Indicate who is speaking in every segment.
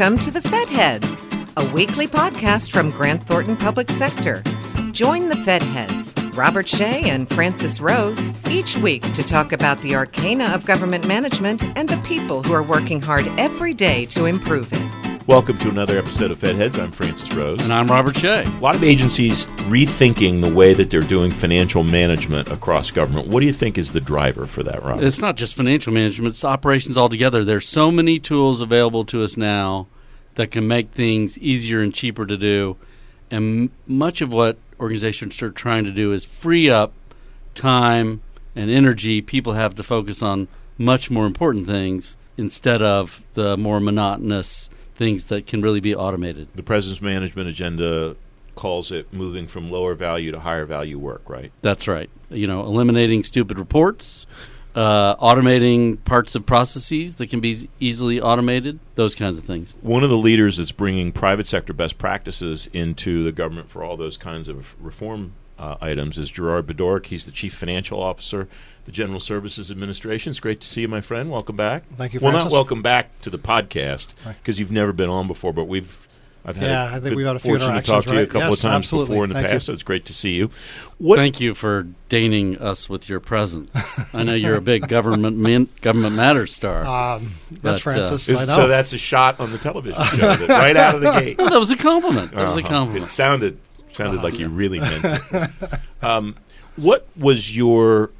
Speaker 1: Welcome to the Fed Heads, a weekly podcast from Grant Thornton Public Sector. Join the Fed Heads, Robert Shea and Francis Rose, each week to talk about the arcana of government management and the people who are working hard every day to improve it.
Speaker 2: Welcome to another episode of Fed Heads. I'm Francis Rose.
Speaker 3: And I'm Robert Shea.
Speaker 2: A lot of agencies rethinking the way that they're doing financial management across government. What do you think is the driver for that, Robert?
Speaker 3: It's not just financial management, it's operations altogether. There's so many tools available to us now that can make things easier and cheaper to do. And much of what organizations are trying to do is free up time and energy people have to focus on much more important things instead of the more monotonous things that can really be automated.
Speaker 2: The president's management agenda calls it moving from lower value to higher value work, right?
Speaker 3: That's right. You know, eliminating stupid reports, uh, automating parts of processes that can be easily automated, those kinds of things.
Speaker 2: One of the leaders that's bringing private sector best practices into the government for all those kinds of reform uh, items is Gerard Badorrek. He's the chief financial officer, the General Services Administration. It's great to see you, my friend. Welcome back.
Speaker 4: Thank you.
Speaker 2: Well, not welcome back to the podcast because you've never been on before, but we've. I've had
Speaker 4: Yeah,
Speaker 2: a
Speaker 4: I think
Speaker 2: good
Speaker 4: we've had a few
Speaker 2: fortune to talk to you a couple
Speaker 4: right?
Speaker 2: of times
Speaker 4: absolutely.
Speaker 2: before in the
Speaker 4: Thank
Speaker 2: past,
Speaker 4: you.
Speaker 2: so it's great to see you. What
Speaker 3: Thank you for deigning us with your presence. I know you're a big government man, government matters star.
Speaker 4: Um,
Speaker 3: But,
Speaker 4: that's
Speaker 3: uh,
Speaker 4: Francis.
Speaker 2: is-
Speaker 4: I know.
Speaker 2: so that's a shot on the television show that- right out of the gate.
Speaker 3: well, that was a compliment. That was a
Speaker 2: Uh-huh.
Speaker 3: compliment.
Speaker 2: It sounded sounded like you really meant it. um, what was your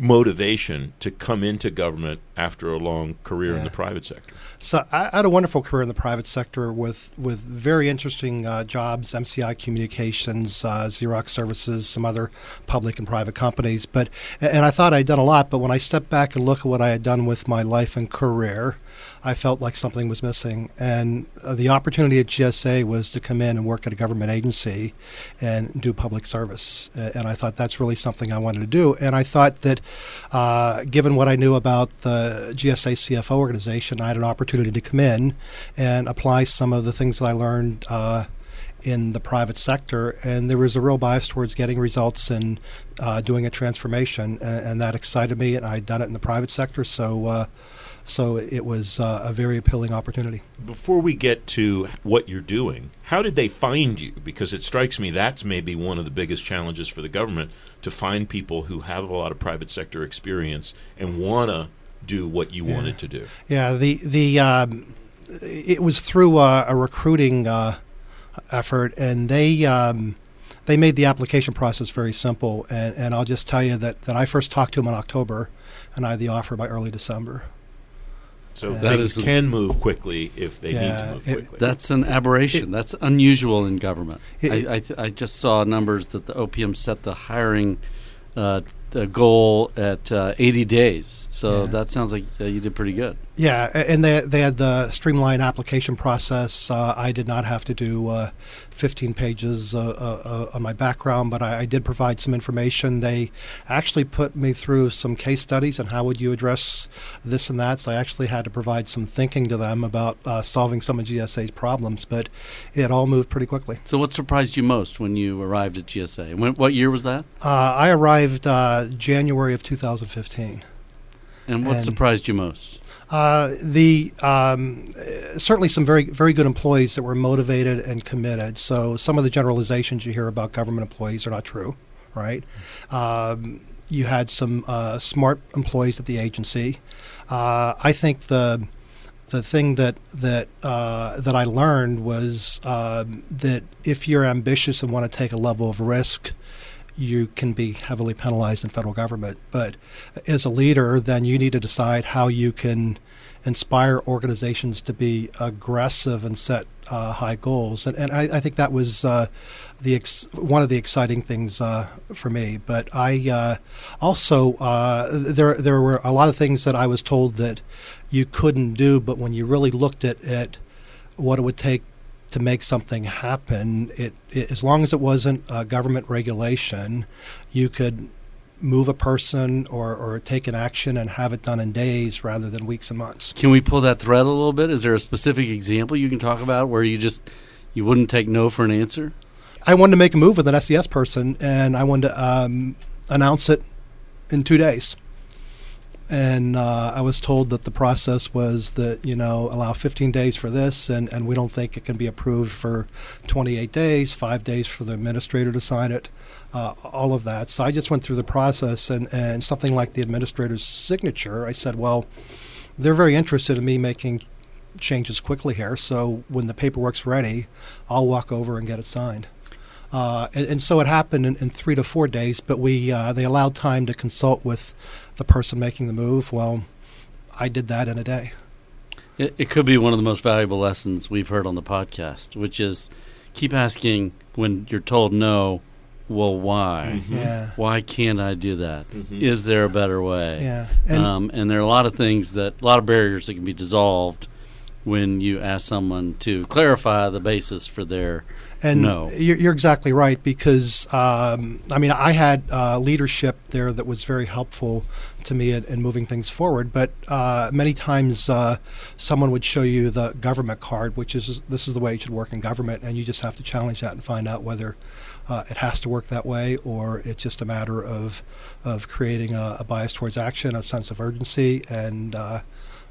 Speaker 2: motivation to come into government after a long career in the private sector?
Speaker 4: So I I had a wonderful career in the private sector with with very interesting uh, jobs, MCI Communications, uh, Xerox Services, some other public and private companies. But and I thought I'd done a lot. But when I stepped back and look at what I had done with my life and career, I felt like something was missing. And uh, the opportunity at GSA was to come in and work at a government agency and do public service. And I thought that's really something I wanted to do. And I thought that, uh, given what I knew about the GSA CFO organization, I had an opportunity to come in and apply some of the things that I learned. Uh, in the private sector, and there was a real bias towards getting results and uh, doing a transformation, and, and that excited me. And I'd done it in the private sector, so uh, so it was uh, a very appealing opportunity.
Speaker 2: Before we get to what you're doing, how did they find you? Because it strikes me that's maybe one of the biggest challenges for the government to find people who have a lot of private sector experience and want to do what you
Speaker 4: Yeah.
Speaker 2: wanted to do.
Speaker 4: Yeah, the the um, it was through uh, a recruiting uh, effort, and they um, they made the application process very simple. And, and I'll just tell you that, that I first talked to them in October, and I had the offer by early December.
Speaker 2: So
Speaker 4: Yeah.
Speaker 2: Things
Speaker 3: is-
Speaker 2: can move quickly if they need to move
Speaker 4: it-
Speaker 2: quickly.
Speaker 3: That's an aberration. That's unusual in government.
Speaker 4: It-
Speaker 3: I, I, th- I just saw numbers that the OPM set the hiring uh, the goal at uh, 80 days. So
Speaker 4: Yeah.
Speaker 3: that sounds like uh, you did pretty good.
Speaker 4: Yeah, and they they had the streamlined application process. Uh, I did not have to do uh, 15 pages uh, uh, on my background, but I, I did provide some information. They actually put me through some case studies and how would you address this and that. So I actually had to provide some thinking to them about uh, solving some of GSA's problems, but it all moved pretty quickly.
Speaker 3: So what surprised you most when you arrived at GSA? When, what year was that?
Speaker 4: Uh, I arrived uh, January of 2015.
Speaker 3: And what
Speaker 4: And-
Speaker 3: surprised you most?
Speaker 4: Uh, the um, uh, certainly some very very good employees that were motivated and committed. So some of the generalizations you hear about government employees are not true, right? Um, you had some uh, smart employees at the agency. Uh, I think the the thing that that uh, that I learned was um, that if you're ambitious and want to take a level of risk, you can be heavily penalized in federal government. But as a leader, then you need to decide how you can inspire organizations to be aggressive and set uh, high goals. And, and I, I think that was uh, the ex- one of the exciting things uh, for me. But I uh, also uh, there there were a lot of things that I was told that you couldn't do, but when you really looked at it, what it would take to make something happen, it, it as long as it wasn't uh, government regulation, you could move a person or, or take an action and have it done in days rather than weeks and months.
Speaker 3: Can we pull that thread a little bit? Is there a specific example you can talk about where you just you wouldn't take no for an answer?
Speaker 4: I wanted to make a move with an SES person, and I wanted to um, announce it in two days. And uh, I was told that the process was that you know allow 15 days for this, and, and we don't think it can be approved for 28 days, five days for the administrator to sign it, uh, all of that. So I just went through the process, and, and something like the administrator's signature, I said, well, they're very interested in me making changes quickly here. So when the paperwork's ready, I'll walk over and get it signed. Uh, and, and, so it happened in, in, three to four days, but we uh, they allowed time to consult with the person making the move. Well, I did that in a day.
Speaker 3: It, it could be one of the most valuable lessons we've heard on the podcast, which is keep asking when you're told no. Well, why?
Speaker 4: Mm-hmm. Yeah.
Speaker 3: Why can't I do that? Mm-hmm. Is there a better way?
Speaker 4: Yeah.
Speaker 3: And, um, and there are a lot of things that a lot of barriers that can be dissolved when you ask someone to clarify the basis for their
Speaker 4: and
Speaker 3: no.
Speaker 4: You're, you're exactly right because um, I mean I had uh, leadership there that was very helpful to me in, in moving things forward. But uh, many times uh, someone would show you the government card, which is this is the way it should work in government, and you just have to challenge that and find out whether uh, it has to work that way or it's just a matter of of creating a, a bias towards action, a sense of urgency, and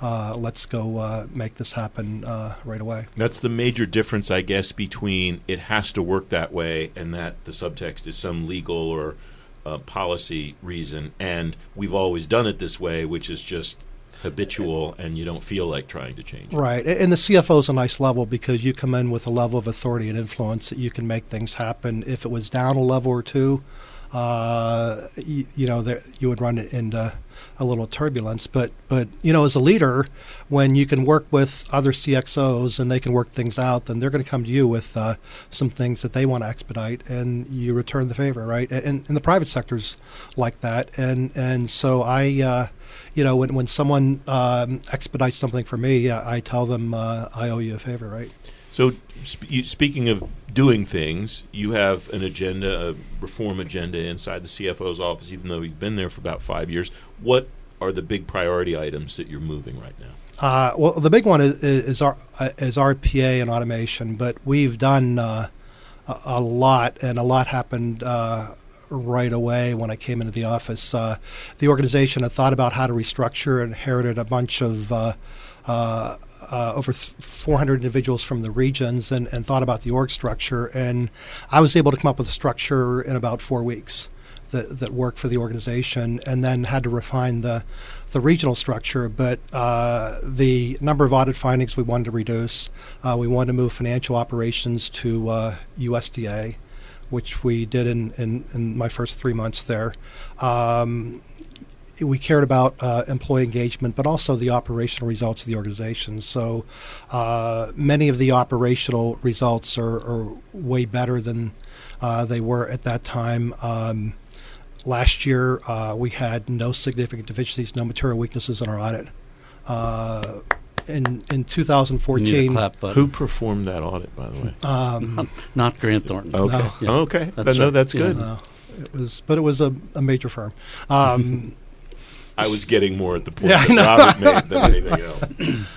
Speaker 4: uh, let's go uh, make this happen uh, right away.
Speaker 2: That's the major difference, I guess, between it has to work that way and that the subtext is some legal or uh, policy reason, and we've always done it this way, which is just habitual and you don't feel like trying to change it.
Speaker 4: Right. And the CFO is a nice level because you come in with a level of authority and influence that you can make things happen. If it was down a level or two, uh, you, you, know, there, you would run into a little turbulence. But but you know, as a leader, when you can work with other CXOs and they can work things out, then they're going to come to you with uh, some things that they want to expedite, and you return the favor, right? And, and the private sector's like that, and and so I. Uh, you know, when, when someone um, expedites something for me, I, I tell them uh, I owe you a favor, right?
Speaker 2: So, sp- you, speaking of doing things, you have an agenda, a reform agenda inside the CFO's office, even though you've been there for about five years. What are the big priority items that you're moving right now?
Speaker 4: Uh, well, the big one is, is, our, uh, is RPA and automation, but we've done uh, a, lot, and a lot happened uh, right away when I came into the office. Uh, the organization had thought about how to restructure inherited a bunch of uh, uh, uh, over th- 400 individuals from the regions and, and thought about the org structure. And I was able to come up with a structure in about four weeks that, that worked for the organization and then had to refine the, the regional structure. But uh, the number of audit findings we wanted to reduce, uh, we wanted to move financial operations to USDA uh, which we did in, in, in, my first three months there. Um, we cared about uh, employee engagement, but also the operational results of the organization. So uh, many of the operational results are, are way better than uh, they were at that time. Um, last year, uh, we had no significant deficiencies, no material weaknesses in our audit. Uh, in in 2014,
Speaker 2: who performed that audit, by the way?
Speaker 3: Um, not, not, Grant Thornton.
Speaker 2: Okay,
Speaker 3: no.
Speaker 2: yeah. okay, that's no, that's good.
Speaker 4: No, it was, but it was a, a major firm. Um,
Speaker 2: I was getting more at the point yeah, that Robert made than anything else.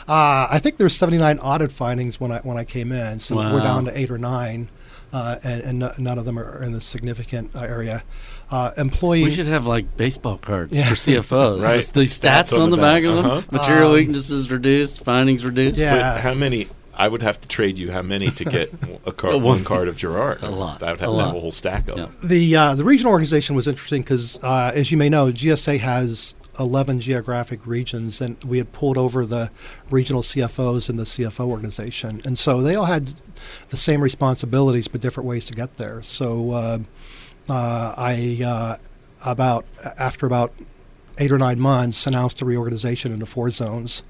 Speaker 4: Uh, I think there's 79 audit findings when I when I came in, so wow. we're down to eight or nine, uh, and, and n- none of them are in the significant uh, area. Uh, employee.
Speaker 3: We should have like baseball cards yeah. for CFOs. right, the, the stats, stats, on, on the back, back of them. Uh-huh. Material um, weaknesses reduced, findings reduced.
Speaker 4: Yeah.
Speaker 2: But how many I would have to trade you how many to get a card, one card of Gerard?
Speaker 3: A lot.
Speaker 2: I would have
Speaker 3: a
Speaker 2: to have a whole stack of them.
Speaker 4: The uh, the regional organization was interesting because, uh, as you may know, GSA has 11 geographic regions, and we had pulled over the regional CFOs in the CFO organization. And so they all had the same responsibilities, but different ways to get there. So uh, uh, I, uh, about after about eight or nine months, announced a reorganization into four zones,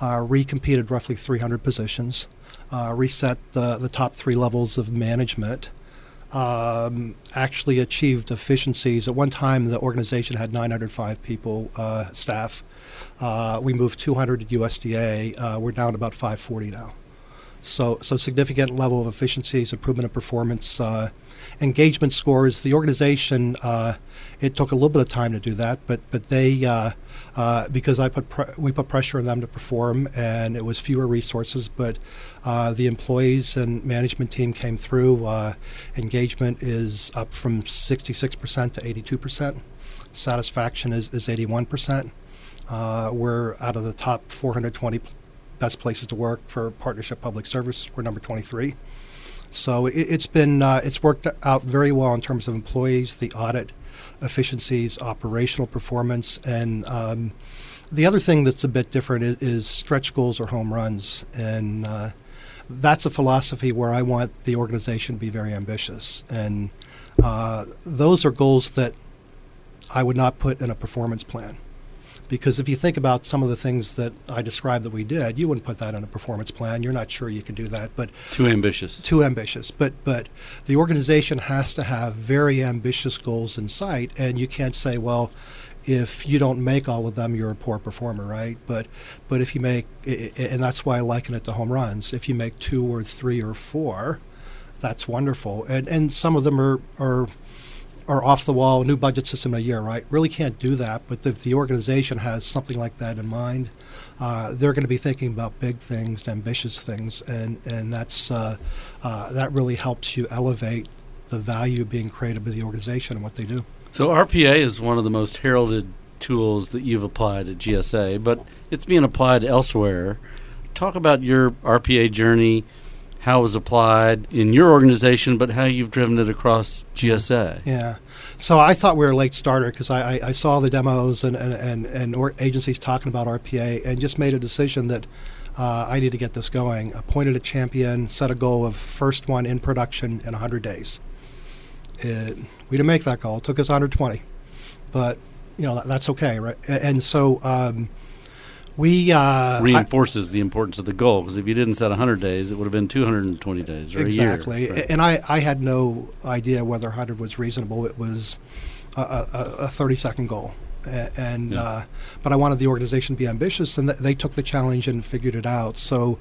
Speaker 4: uh, recompeted roughly 300 positions, uh, reset the, the top three levels of management um, actually achieved efficiencies. At one time, the organization had 905 people, uh, staff. Uh, we moved 200 to USDA. Uh, we're down about 540 now. So, so significant level of efficiencies, improvement of performance, uh, engagement scores. The organization, uh, it took a little bit of time to do that, but but they uh, uh, because I put pre- we put pressure on them to perform, and it was fewer resources, but uh, the employees and management team came through. Uh, engagement is up from 66% to 82%. Satisfaction is, is 81%. Uh, we're out of the top 420 best places to work for partnership public service. We're number 23. So it, has been uh, it's worked out very well in terms of employees, the audit efficiencies, operational performance, and um, the other thing that's a bit different is, is stretch goals or home runs, and uh, that's a philosophy where I want the organization to be very ambitious, and uh, those are goals that I would not put in a performance plan. Because if you think about some of the things that I described that we did, you wouldn't put that in a performance plan. You're not sure you could do that, but
Speaker 3: too ambitious.
Speaker 4: Too ambitious. But but the organization has to have very ambitious goals in sight, and you can't say, well, if you don't make all of them, you're a poor performer, right? But but if you make, and that's why I liken it to home runs. If you make two or three or four, that's wonderful. And and some of them are are are off the wall, new budget system in a year, right? Really can't do that. But if the organization has something like that in mind, uh, they're going to be thinking about big things, ambitious things, and and that's uh, uh, that really helps you elevate the value being created by the organization and what they do.
Speaker 3: So RPA is one of the most heralded tools that you've applied at GSA, but it's being applied elsewhere. Talk about your RPA journey how it was applied in your organization, but how you've driven it across GSA.
Speaker 4: Yeah. So I thought we were a late starter because I, I, I, saw the demos and, and, and, and agencies talking about RPA and just made a decision that uh, I need to get this going. Appointed a champion, set a goal of first one in production in 100 days. It, we didn't make that goal. It took us 120. But, you know, that, that's okay, right? And so um, we uh,
Speaker 3: reinforces I, the importance of the goal because if you didn't set 100 days, it would have been 220 days or
Speaker 4: exactly.
Speaker 3: a year.
Speaker 4: Right. And I, I had no idea whether 100 was reasonable. It was a, a, a 30 second goal. And yeah. uh, but I wanted the organization to be ambitious, and th- they took the challenge and figured it out. So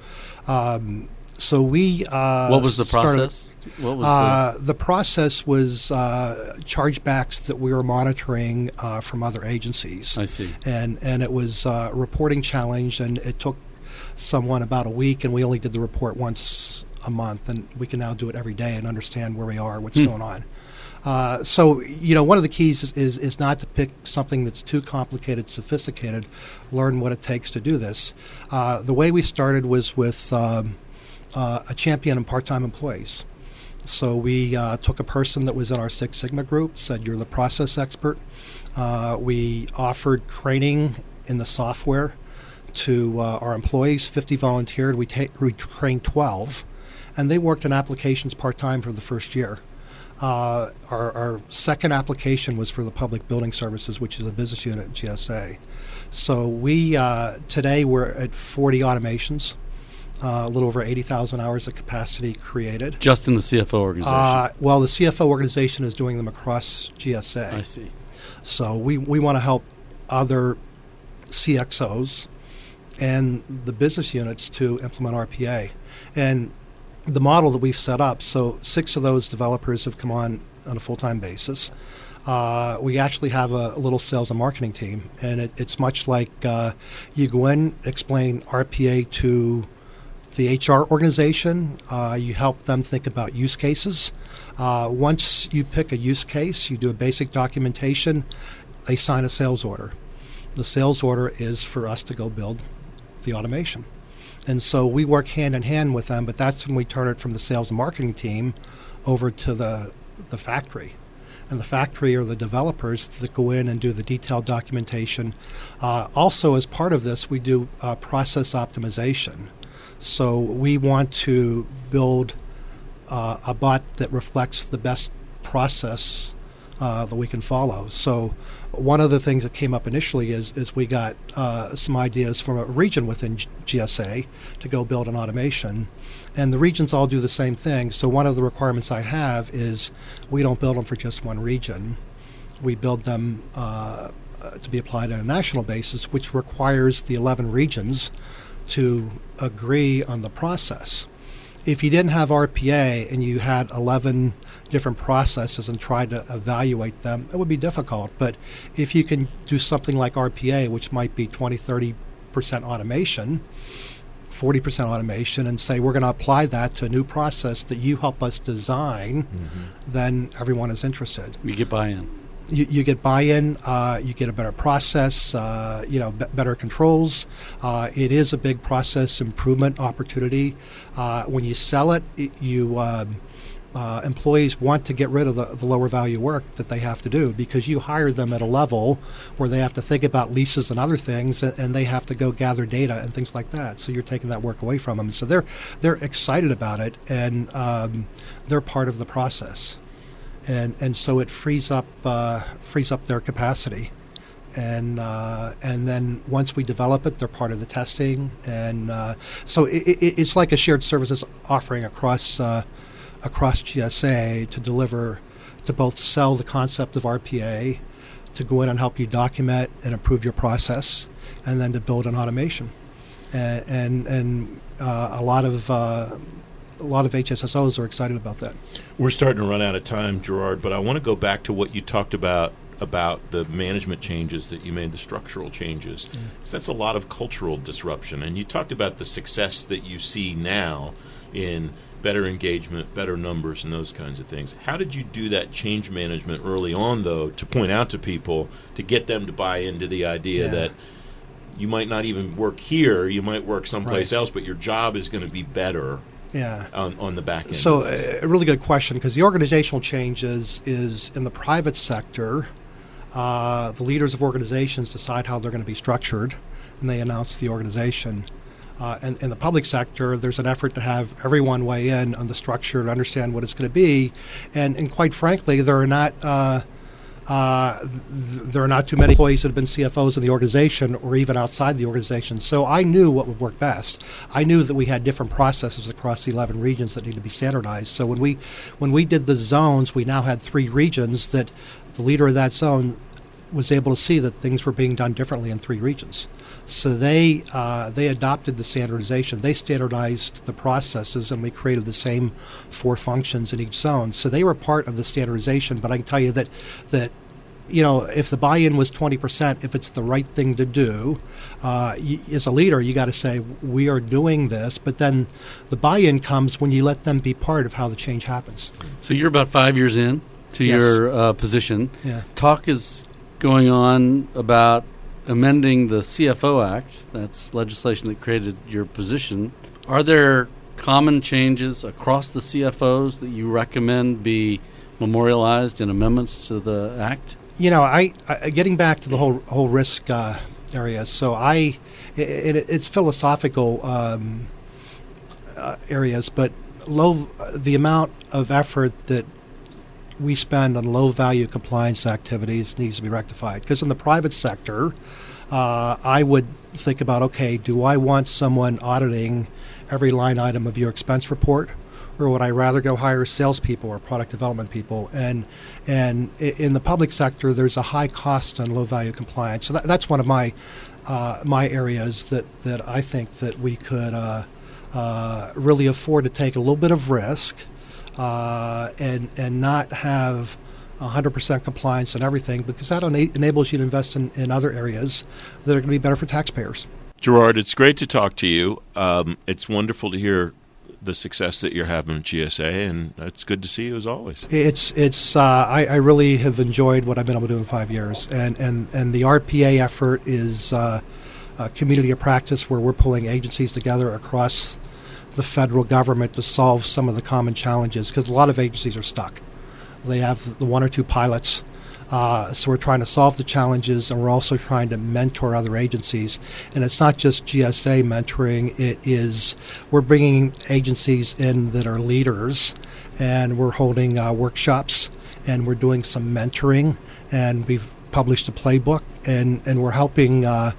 Speaker 4: um, so we. Uh,
Speaker 3: what was the process?
Speaker 4: What was uh, the-, the process was uh, chargebacks that we were monitoring uh, from other agencies.
Speaker 3: I see.
Speaker 4: And and it was a reporting challenge, and it took someone about a week, and we only did the report once a month, and we can now do it every day and understand where we are, what's hmm. going on. Uh, so you know, one of the keys is, is, is not to pick something that's too complicated, sophisticated. Learn what it takes to do this. Uh, the way we started was with um, uh, a champion and part-time employees. So we uh, took a person that was in our Six Sigma group, said you're the process expert. Uh, we offered training in the software to uh, our employees. 50 volunteered. We, ta- we trained 12, and they worked on applications part-time for the first year. Uh, our, our, second application was for the Public Building Services, which is a business unit at GSA. So we uh, today we're at 40 automations uh, a little over 80,000 hours of capacity created.
Speaker 3: Just in the CFO organization? Uh,
Speaker 4: well, the CFO organization is doing them across GSA.
Speaker 3: I see.
Speaker 4: So we, we want to help other CXOs and the business units to implement RPA. And the model that we've set up, so six of those developers have come on on a full time basis. Uh, we actually have a, a, little sales and marketing team, and it, it's much like uh, you go in, explain RPA to the HR organization. Uh, you help them think about use cases. Uh, once you pick a use case, you do a basic documentation, they sign a sales order. The sales order is for us to go build the automation. And so we work hand in hand with them, but that's when we turn it from the sales and marketing team over to the, the factory. And the factory are the developers that go in and do the detailed documentation. Uh, also, as part of this, we do uh, process optimization. So we want to build uh, a bot that reflects the best process uh, that we can follow. So one of the things that came up initially is is we got uh, some ideas from a region within GSA to go build an automation, and the regions all do the same thing. So one of the requirements I have is we don't build them for just one region. We build them uh, to be applied on a national basis, which requires the 11 regions to agree on the process. If you didn't have RPA and you had 11 different processes and tried to evaluate them, it would be difficult. But if you can do something like RPA, which might be 20, 30% automation, 40% automation, and say we're going to apply that to a new process that you help us design, mm-hmm. then everyone is interested.
Speaker 3: You get buy in.
Speaker 4: You, you get buy-in, uh, you get a better process, uh, you know, b- better controls. Uh, it is a big process improvement opportunity. Uh, when you sell it, it you um, uh, employees want to get rid of the, the, lower value work that they have to do because you hire them at a level where they have to think about leases and other things and, and, they have to go gather data and things like that so you're taking that work away from them so they're they're excited about it and um, they're part of the process and and so it frees up uh, frees up their capacity and uh, and then once we develop it, they're part of the testing, and uh, so it, it, it's like a shared services offering across uh, across GSA to deliver, to both sell the concept of RPA, to go in and help you document and improve your process, and then to build an automation. And and, and uh, a lot of uh, a lot of HSSOs are excited about that.
Speaker 2: We're starting to run out of time, Gerard, but I want to go back to what you talked about about the management changes that you made, the structural changes. Mm. So that's a lot of cultural disruption. And you talked about the success that you see now in better engagement, better numbers, and those kinds of things. How did you do that change management early on, though, to point out to people to get them to buy into the idea yeah. that you might not even work here, you might work someplace right. else, but your job is going to be better
Speaker 4: yeah.
Speaker 2: on, on the back end.
Speaker 4: So, uh, a really good question because the organizational changes is in the private sector. Uh, the leaders of organizations decide how they're going to be structured, and they announce the organization. Uh, and in the public sector, there's an effort to have everyone weigh in on the structure and understand what it's going to be. And, and quite frankly, there are not uh, th- there are not too many employees that have been CFOs in the organization or even outside the organization. So I knew what would work best. I knew that we had different processes across the 11 regions that need to be standardized. So when we when we did the zones, we now had three regions that the leader of that zone was able to see that things were being done differently in three regions. So they uh, they adopted the standardization. They standardized the processes, and we created the same four functions in each zone. So they were part of the standardization. But I can tell you that that you know, if the buy-in was 20%, if it's the right thing to do, uh, y- as a leader, you got to say we are doing this. But then the buy-in comes when you let them be part of how the change happens.
Speaker 3: So you're about five years in to yes. your uh, position.
Speaker 4: Yeah.
Speaker 3: Talk is going on about amending the CFO Act. That's legislation that created your position. Are there common changes across the CFOs that you recommend be memorialized in amendments to the act?
Speaker 4: You know, I, I getting back to the whole whole risk uh, area. So I, it, it, it's philosophical um, uh, areas, but low the amount of effort that we spend on low value compliance activities needs to be rectified. Because in the private sector, uh, I would think about okay, do I want someone auditing every line item of your expense report? Or would I rather go hire salespeople or product development people? And and in the public sector, there's a high cost on low value compliance. So that, that's one of my uh, my areas that, that I think that we could uh, uh really afford to take a little bit of risk uh, and and not have 100% compliance and everything because that ena- enables you to invest in, in other areas that are going to be better for taxpayers.
Speaker 2: Gerard, it's great to talk to you. Um, it's wonderful to hear the success that you're having at GSA, and it's good to see you as always.
Speaker 4: It's it's uh, I, I, really have enjoyed what I've been able to do in five years, and and and the RPA effort is uh, a community of practice where we're pulling agencies together across the federal government to solve some of the common challenges because a lot of agencies are stuck. They have the one or two pilots. Uh, so we're trying to solve the challenges, and we're also trying to mentor other agencies. And it's not just GSA mentoring; it is we're bringing agencies in that are leaders, and we're holding uh, workshops, and we're doing some mentoring, and we've published a playbook, and and we're helping. Uh,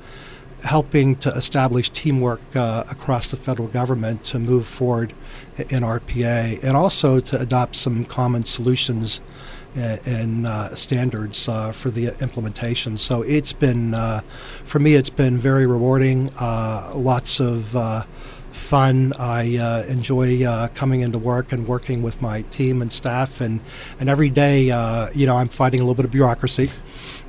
Speaker 4: helping to establish teamwork uh, across the federal government to move forward in RPA and also to adopt some common solutions and uh, standards uh, for the implementation. So it's been, uh, for me, it's been very rewarding. Uh, lots of uh, fun. I uh, enjoy coming into work and working with my team and staff, and and every day, you know, I'm fighting a little bit of bureaucracy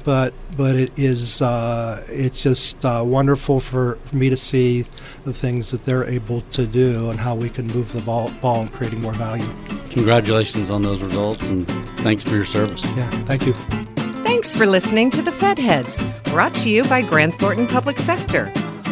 Speaker 4: but but it is uh, it's just uh, wonderful for, for, me to see the things that they're able to do and how we can move the ball, ball in creating more value.
Speaker 3: Congratulations on those results and thanks for your service.
Speaker 4: Yeah, thank you.
Speaker 1: Thanks for listening to the Fed Heads, brought to you by Grant Thornton Public Sector.